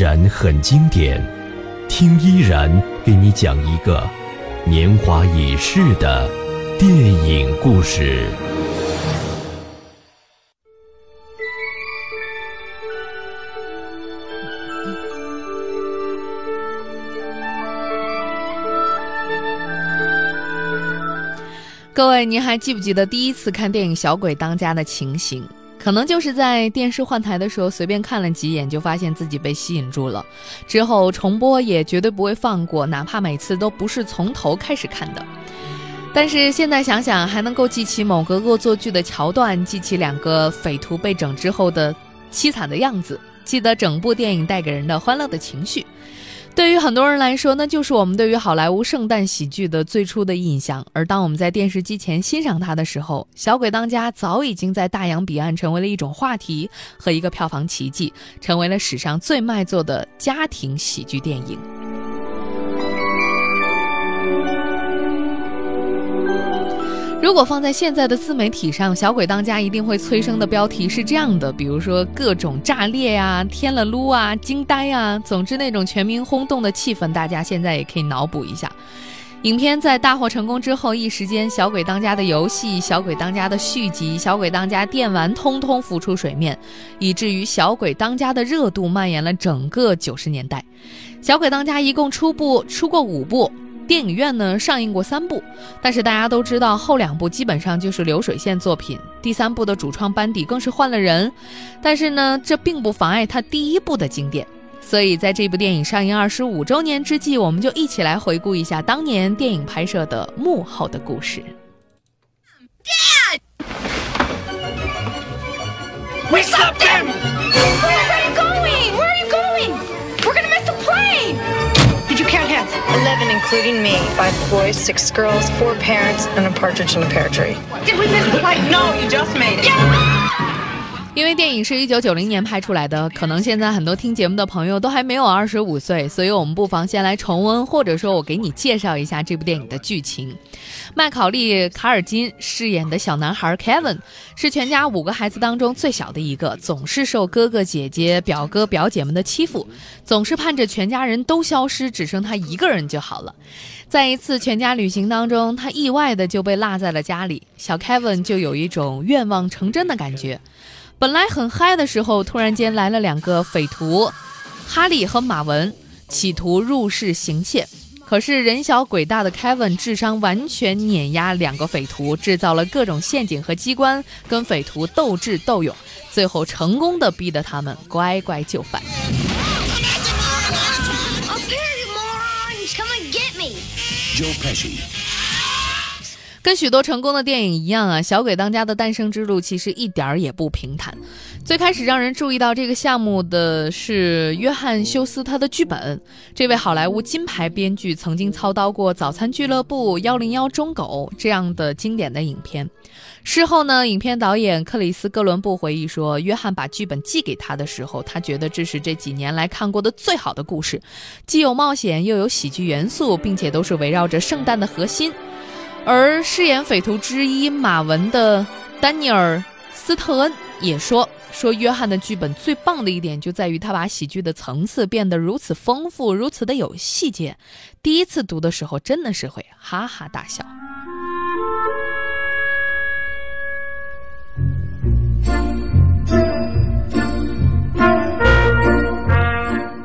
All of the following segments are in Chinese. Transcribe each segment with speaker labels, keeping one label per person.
Speaker 1: 然很经典，听依然给你讲一个年华已逝的电影故事。
Speaker 2: 各位，您还记不记得第一次看电影《小鬼当家》的情形？可能就是在电视换台的时候随便看了几眼，就发现自己被吸引住了。之后重播也绝对不会放过，哪怕每次都不是从头开始看的。但是现在想想，还能够记起某个恶作剧的桥段，记起两个匪徒被整之后的凄惨的样子，记得整部电影带给人的欢乐的情绪。对于很多人来说，那就是我们对于好莱坞圣诞喜剧的最初的印象。而当我们在电视机前欣赏它的时候，《小鬼当家》早已经在大洋彼岸成为了一种话题和一个票房奇迹，成为了史上最卖座的家庭喜剧电影。如果放在现在的自媒体上，《小鬼当家》一定会催生的标题是这样的，比如说各种炸裂呀、天了撸啊、惊呆啊，总之那种全民轰动的气氛，大家现在也可以脑补一下。影片在大获成功之后，一时间《小鬼当家》的游戏、《小鬼当家》的续集、《小鬼当家》电玩通通浮出水面，以至于《小鬼当家》的热度蔓延了整个九十年代。《小鬼当家》一共出部出过五部。电影院呢上映过三部，但是大家都知道后两部基本上就是流水线作品，第三部的主创班底更是换了人，但是呢这并不妨碍它第一部的经典。所以在这部电影上映二十五周年之际，我们就一起来回顾一下当年电影拍摄的幕后的故事。
Speaker 3: We stopped them! Where are you going? Where are you going?
Speaker 4: 11, including me. Five boys, six girls, four parents, and a partridge in a pear tree.
Speaker 3: Did we miss the plane?
Speaker 4: No, you just made it.
Speaker 2: 因为电影是一九九零年拍出来的，可能现在很多听节目的朋友都还没有二十五岁，所以我们不妨先来重温，或者说我给你介绍一下这部电影的剧情。麦考利·卡尔金饰演的小男孩 Kevin 是全家五个孩子当中最小的一个，总是受哥哥姐姐、表哥表姐们的欺负，总是盼着全家人都消失，只剩他一个人就好了。在一次全家旅行当中，他意外的就被落在了家里，小 Kevin 就有一种愿望成真的感觉。本来很嗨的时候，突然间来了两个匪徒，哈利和马文，企图入室行窃。可是人小鬼大的 Kevin 智商完全碾压两个匪徒，制造了各种陷阱和机关，跟匪徒斗智斗勇，最后成功的逼得他们乖乖就范。跟许多成功的电影一样啊，《小鬼当家》的诞生之路其实一点儿也不平坦。最开始让人注意到这个项目的是约翰·休斯，他的剧本。这位好莱坞金牌编剧曾经操刀过《早餐俱乐部》《幺零幺忠狗》这样的经典的影片。事后呢，影片导演克里斯·哥伦布回忆说，约翰把剧本寄给他的时候，他觉得这是这几年来看过的最好的故事，既有冒险又有喜剧元素，并且都是围绕着圣诞的核心。而饰演匪徒之一马文的丹尼尔·斯特恩也说：“说约翰的剧本最棒的一点就在于他把喜剧的层次变得如此丰富，如此的有细节。第一次读的时候真的是会哈哈大笑。”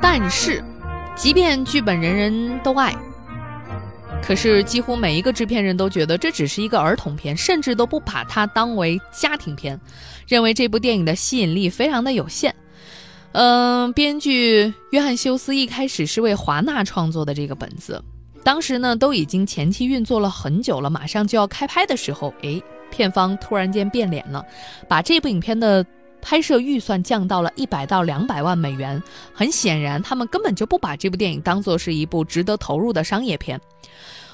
Speaker 2: 但是，即便剧本人人都爱。可是，几乎每一个制片人都觉得这只是一个儿童片，甚至都不把它当为家庭片，认为这部电影的吸引力非常的有限。嗯，编剧约翰休斯一开始是为华纳创作的这个本子，当时呢都已经前期运作了很久了，马上就要开拍的时候，诶，片方突然间变脸了，把这部影片的拍摄预算降到了一百到两百万美元。很显然，他们根本就不把这部电影当做是一部值得投入的商业片。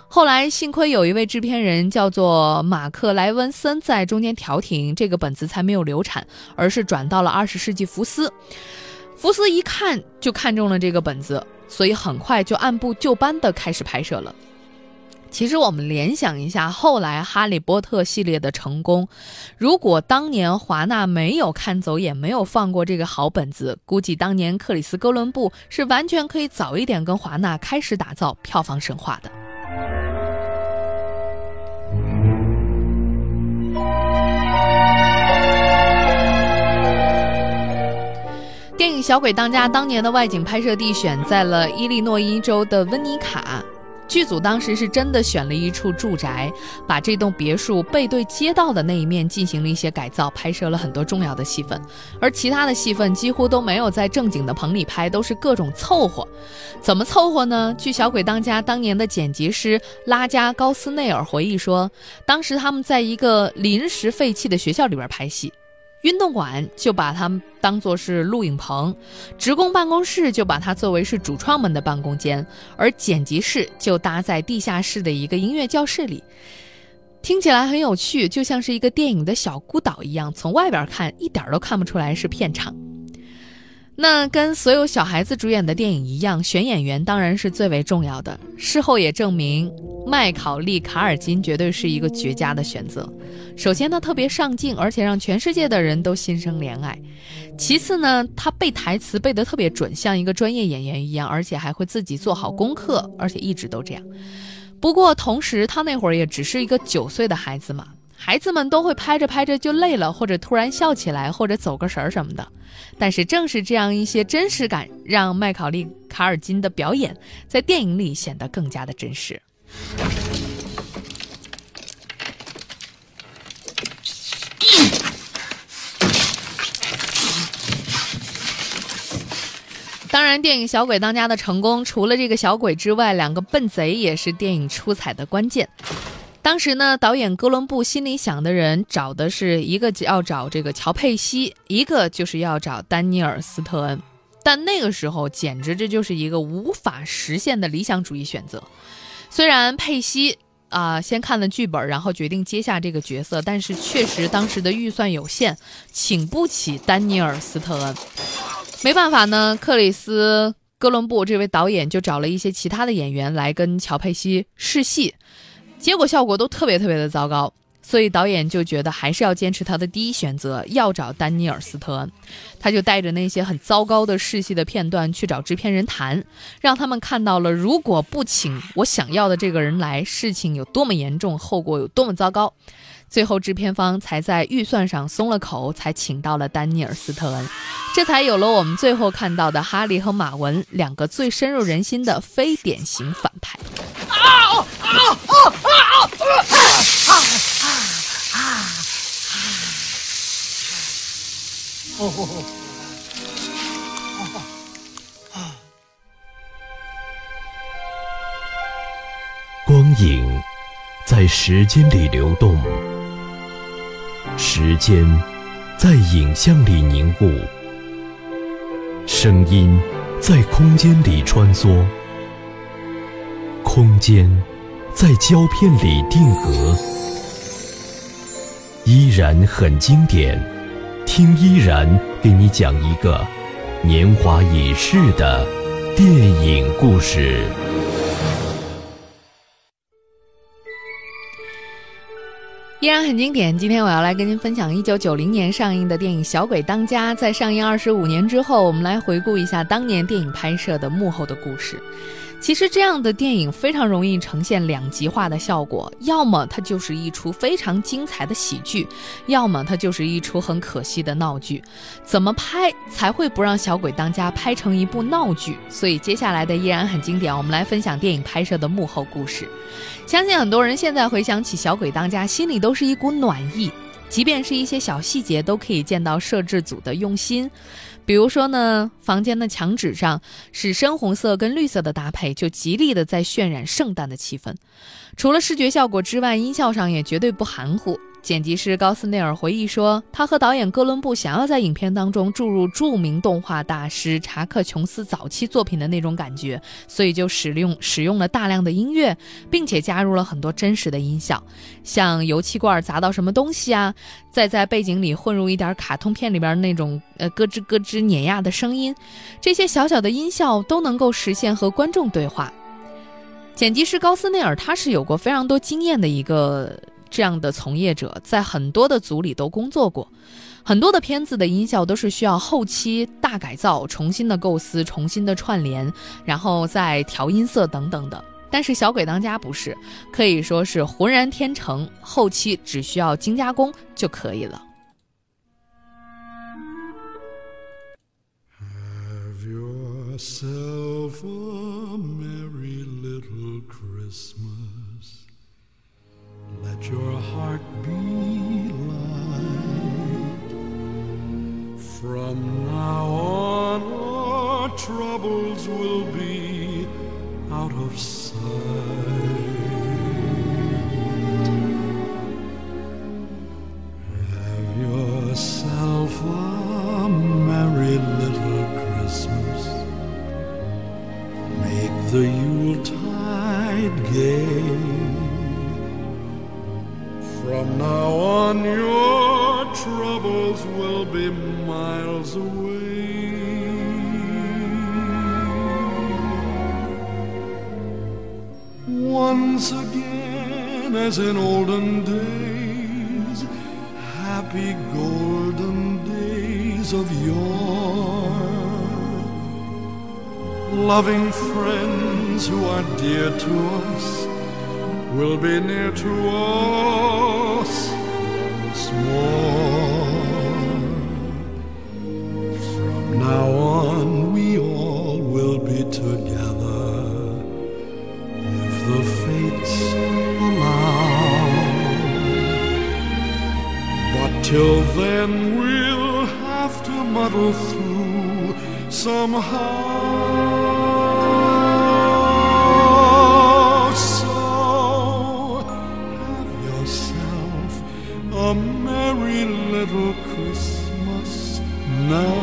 Speaker 2: 后来，幸亏有一位制片人叫做马克·莱文森在中间调停，这个本子才没有流产，而是转到了二十世纪福斯。福斯一看就看中了这个本子，所以很快就按部就班地开始拍摄了。其实我们联想一下，后来《哈利波特》系列的成功，如果当年华纳没有看走眼，没有放过这个好本子，估计当年克里斯·哥伦布是完全可以早一点跟华纳开始打造票房神话的。电影《小鬼当家》当年的外景拍摄地选在了伊利诺伊州的温尼卡。剧组当时是真的选了一处住宅，把这栋别墅背对街道的那一面进行了一些改造，拍摄了很多重要的戏份。而其他的戏份几乎都没有在正经的棚里拍，都是各种凑合。怎么凑合呢？据《小鬼当家》当年的剪辑师拉加高斯内尔回忆说，当时他们在一个临时废弃的学校里边拍戏。运动馆就把它当做是录影棚，职工办公室就把它作为是主创们的办公间，而剪辑室就搭在地下室的一个音乐教室里。听起来很有趣，就像是一个电影的小孤岛一样，从外边看一点都看不出来是片场。那跟所有小孩子主演的电影一样，选演员当然是最为重要的。事后也证明，麦考利·卡尔金绝对是一个绝佳的选择。首先，他特别上镜，而且让全世界的人都心生怜爱；其次呢，他背台词背得特别准，像一个专业演员一样，而且还会自己做好功课，而且一直都这样。不过，同时他那会儿也只是一个九岁的孩子嘛。孩子们都会拍着拍着就累了，或者突然笑起来，或者走个神儿什么的。但是正是这样一些真实感，让麦考利·卡尔金的表演在电影里显得更加的真实。当然，电影《小鬼当家》的成功，除了这个小鬼之外，两个笨贼也是电影出彩的关键。当时呢，导演哥伦布心里想的人找的是一个要找这个乔佩西，一个就是要找丹尼尔斯特恩。但那个时候，简直这就是一个无法实现的理想主义选择。虽然佩西啊先看了剧本，然后决定接下这个角色，但是确实当时的预算有限，请不起丹尼尔斯特恩。没办法呢，克里斯哥伦布这位导演就找了一些其他的演员来跟乔佩西试戏。结果效果都特别特别的糟糕，所以导演就觉得还是要坚持他的第一选择，要找丹尼尔斯特恩。他就带着那些很糟糕的试戏的片段去找制片人谈，让他们看到了如果不请我想要的这个人来，事情有多么严重，后果有多么糟糕。最后制片方才在预算上松了口，才请到了丹尼尔斯特恩，这才有了我们最后看到的哈利和马文两个最深入人心的非典型反派。
Speaker 1: 光影在时间里流动，时间在影像里凝固，声音在空间里穿梭，空间。在胶片里定格，依然很经典。听依然给你讲一个年华已逝的电影故事。
Speaker 2: 依然很经典。今天我要来跟您分享一九九零年上映的电影《小鬼当家》。在上映二十五年之后，我们来回顾一下当年电影拍摄的幕后的故事。其实这样的电影非常容易呈现两极化的效果，要么它就是一出非常精彩的喜剧，要么它就是一出很可惜的闹剧。怎么拍才会不让《小鬼当家》拍成一部闹剧？所以接下来的依然很经典，我们来分享电影拍摄的幕后故事。相信很多人现在回想起《小鬼当家》，心里都是一股暖意，即便是一些小细节，都可以见到摄制组的用心。比如说呢，房间的墙纸上是深红色跟绿色的搭配，就极力的在渲染圣诞的气氛。除了视觉效果之外，音效上也绝对不含糊。剪辑师高斯内尔回忆说，他和导演哥伦布想要在影片当中注入著名动画大师查克琼斯早期作品的那种感觉，所以就使用使用了大量的音乐，并且加入了很多真实的音效，像油漆罐砸到什么东西啊，再在背景里混入一点卡通片里边那种呃咯吱咯吱碾压的声音，这些小小的音效都能够实现和观众对话。剪辑师高斯内尔他是有过非常多经验的一个这样的从业者，在很多的组里都工作过。很多的片子的音效都是需要后期大改造、重新的构思、重新的串联，然后再调音色等等的。但是《小鬼当家》不是，可以说是浑然天成，后期只需要精加工就可以了。
Speaker 5: Have yourself a Once again, as in olden days, happy golden days of yore. Loving friends who are dear to us will be near to us once more. From now on, till then, we'll have to muddle through somehow. So have yourself a merry little Christmas now.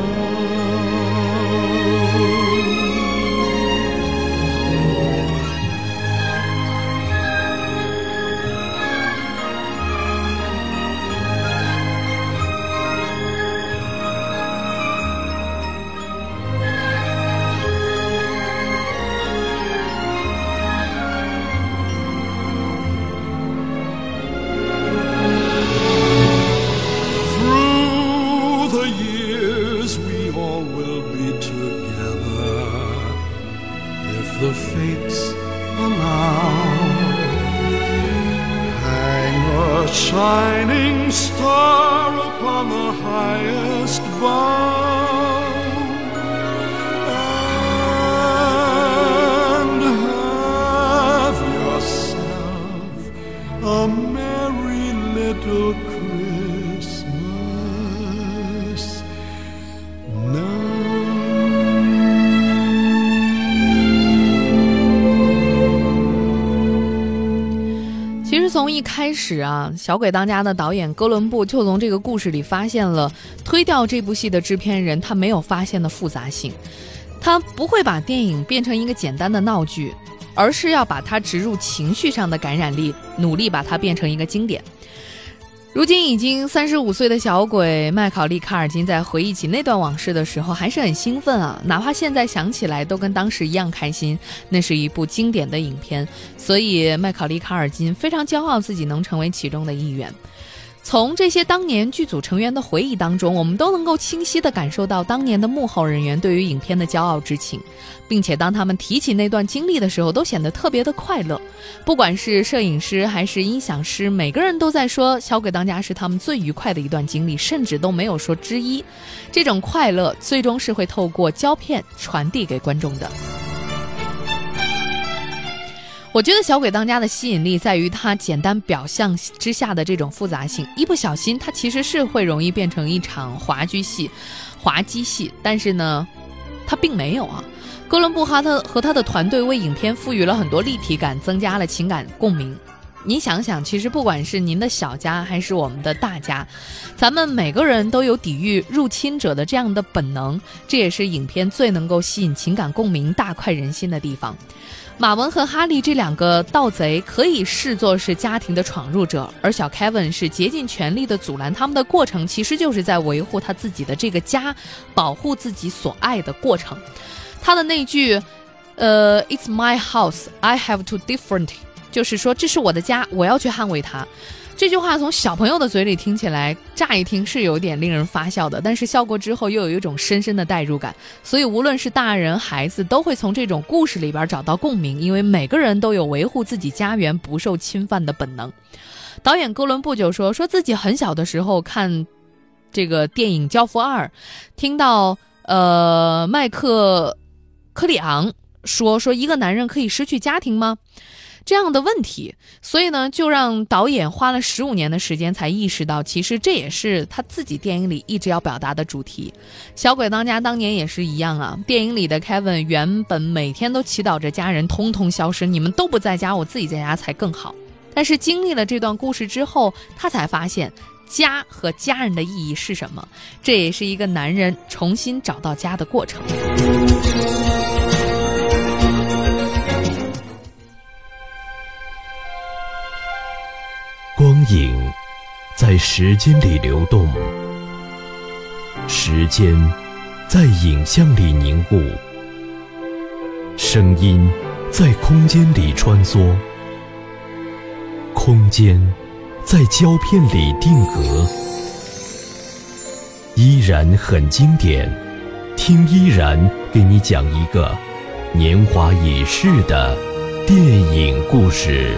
Speaker 2: 其实从一开始啊，《小鬼当家》的导演哥伦布就从这个故事里发现了推掉这部戏的制片人他没有发现的复杂性，他不会把电影变成一个简单的闹剧，而是要把它植入情绪上的感染力，努力把它变成一个经典。如今已经三十五岁的小鬼麦考利·卡尔金在回忆起那段往事的时候，还是很兴奋啊！哪怕现在想起来，都跟当时一样开心。那是一部经典的影片，所以麦考利·卡尔金非常骄傲自己能成为其中的一员。从这些当年剧组成员的回忆当中，我们都能够清晰地感受到当年的幕后人员对于影片的骄傲之情，并且当他们提起那段经历的时候，都显得特别的快乐。不管是摄影师还是音响师，每个人都在说《小鬼当家》是他们最愉快的一段经历，甚至都没有说之一。这种快乐最终是会透过胶片传递给观众的。我觉得《小鬼当家》的吸引力在于它简单表象之下的这种复杂性，一不小心它其实是会容易变成一场滑稽戏、滑稽戏，但是呢，它并没有啊。哥伦布哈特和他的团队为影片赋予了很多立体感，增加了情感共鸣。你想想，其实不管是您的小家还是我们的大家，咱们每个人都有抵御入侵者的这样的本能，这也是影片最能够吸引情感共鸣、大快人心的地方。马文和哈利这两个盗贼可以视作是家庭的闯入者，而小 Kevin 是竭尽全力的阻拦他们的过程，其实就是在维护他自己的这个家，保护自己所爱的过程。他的那句呃，It's my house, I have to defend，就是说这是我的家，我要去捍卫它。这句话从小朋友的嘴里听起来，乍一听是有点令人发笑的，但是笑过之后又有一种深深的代入感。所以无论是大人孩子，都会从这种故事里边找到共鸣，因为每个人都有维护自己家园不受侵犯的本能。导演哥伦布就说，说自己很小的时候看这个电影《教父二》，听到呃麦克科里昂说说一个男人可以失去家庭吗？这样的问题，所以呢，就让导演花了十五年的时间才意识到，其实这也是他自己电影里一直要表达的主题。小鬼当家当年也是一样啊，电影里的 Kevin 原本每天都祈祷着家人通通消失，你们都不在家，我自己在家才更好。但是经历了这段故事之后，他才发现家和家人的意义是什么，这也是一个男人重新找到家的过程。
Speaker 1: 光影在时间里流动，时间在影像里凝固，声音在空间里穿梭，空间在胶片里定格，依然很经典。听依然给你讲一个年华已逝的电影故事。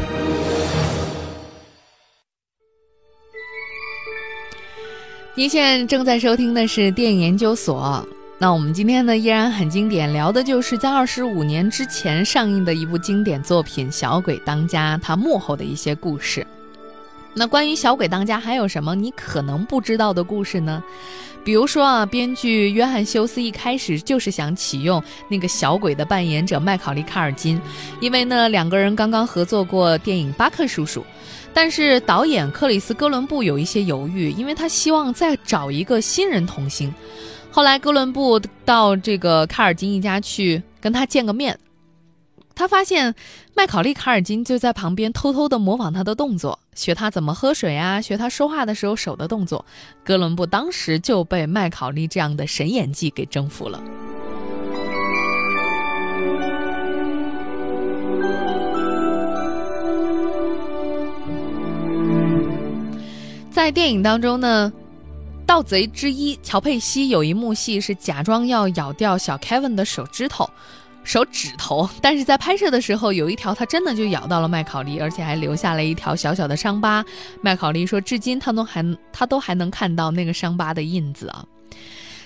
Speaker 2: 您现在正在收听的是电影研究所。那我们今天呢，依然很经典，聊的就是在二十五年之前上映的一部经典作品《小鬼当家》，它幕后的一些故事。那关于《小鬼当家》还有什么你可能不知道的故事呢？比如说啊，编剧约翰休斯一开始就是想启用那个小鬼的扮演者麦考利·卡尔金，因为呢两个人刚刚合作过电影《巴克叔叔》。但是导演克里斯·哥伦布有一些犹豫，因为他希望再找一个新人童星。后来哥伦布到这个卡尔金一家去跟他见个面，他发现麦考利·卡尔金就在旁边偷偷地模仿他的动作，学他怎么喝水啊，学他说话的时候手的动作。哥伦布当时就被麦考利这样的神演技给征服了。在电影当中呢，盗贼之一乔佩西有一幕戏是假装要咬掉小 Kevin 的手指头、手指头，但是在拍摄的时候有一条他真的就咬到了麦考利，而且还留下了一条小小的伤疤。麦考利说，至今他都还他都还能看到那个伤疤的印子啊。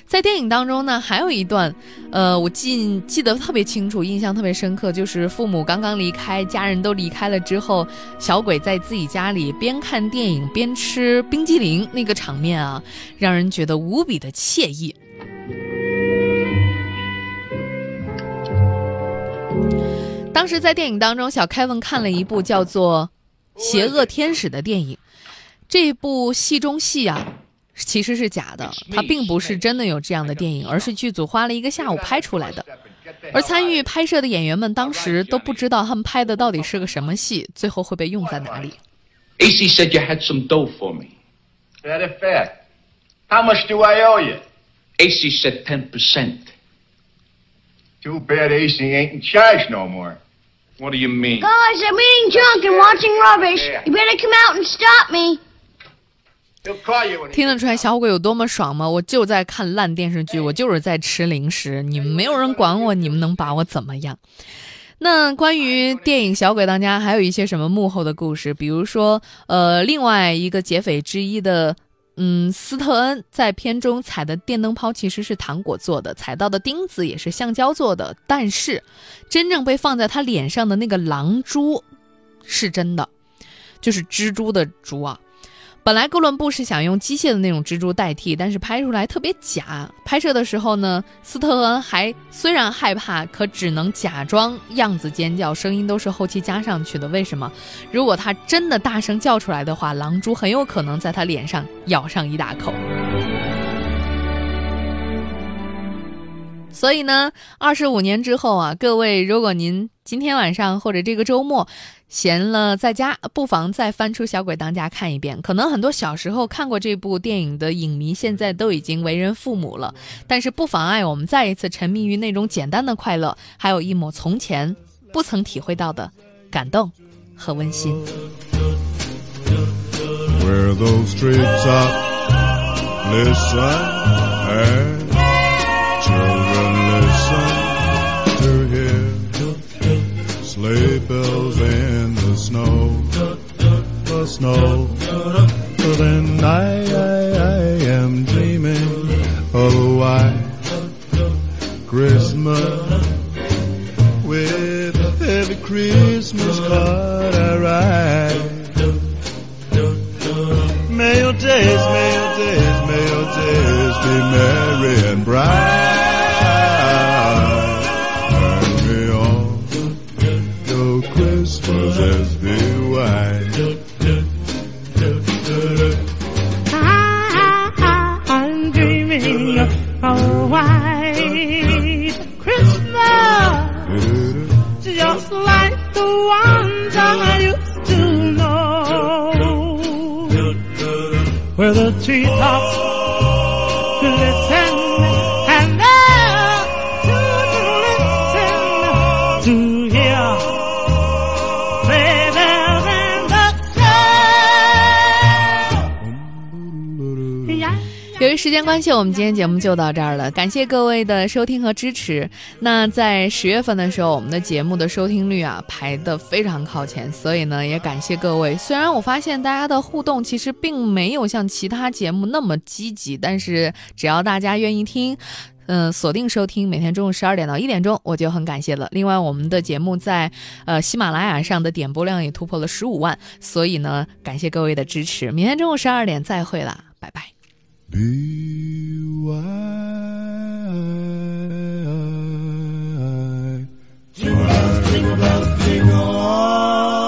Speaker 2: 在电影当中呢，还有一段，呃，我记记得特别清楚，印象特别深刻，就是父母刚刚离开，家人都离开了之后，小鬼在自己家里边看电影边吃冰激凌，那个场面啊，让人觉得无比的惬意。当时在电影当中，小凯文看了一部叫做《邪恶天使》的电影，这部戏中戏啊。其实是假的，它并不是真的有这样的电影，而是剧组花了一个下午拍出来的。而参与拍摄的演员们当时都不知道他们拍的到底是个什么戏，最后会被用在哪里。
Speaker 6: AC said you had some dough for me.
Speaker 7: Very fair. How much do I owe you?
Speaker 6: AC said 10%.
Speaker 7: Too bad AC ain't in charge no more.
Speaker 6: What do you mean?
Speaker 8: Guys, I'm eating junk and watching rubbish. You better come out and stop me.
Speaker 2: 听得出来小鬼有多么爽吗？我就在看烂电视剧，我就是在吃零食，你们没有人管我，你们能把我怎么样？那关于电影《小鬼当家》还有一些什么幕后的故事？比如说，呃，另外一个劫匪之一的，嗯，斯特恩在片中踩的电灯泡其实是糖果做的，踩到的钉子也是橡胶做的，但是真正被放在他脸上的那个狼蛛是真的，就是蜘蛛的蛛啊。本来哥伦布是想用机械的那种蜘蛛代替，但是拍出来特别假。拍摄的时候呢，斯特恩还虽然害怕，可只能假装样子尖叫，声音都是后期加上去的。为什么？如果他真的大声叫出来的话，狼蛛很有可能在他脸上咬上一大口。所以呢，二十五年之后啊，各位，如果您今天晚上或者这个周末闲了在家，不妨再翻出《小鬼当家》看一遍。可能很多小时候看过这部电影的影迷，现在都已经为人父母了，但是不妨碍我们再一次沉迷于那种简单的快乐，还有一抹从前不曾体会到的感动和温馨。
Speaker 9: where those streets are listen snow, the snow.
Speaker 10: marchita
Speaker 2: 由于时间关系，我们今天节目就到这儿了。感谢各位的收听和支持。那在十月份的时候，我们的节目的收听率啊排得非常靠前，所以呢，也感谢各位。虽然我发现大家的互动其实并没有像其他节目那么积极，但是只要大家愿意听。嗯，锁定收听，每天中午十二点到一点钟，我就很感谢了。另外，我们的节目在呃喜马拉雅上的点播量也突破了十五万，所以呢，感谢各位的支持。明天中午十二点再会啦，拜拜。
Speaker 9: Be wise. Jingle bells, jingle bells, jingle all.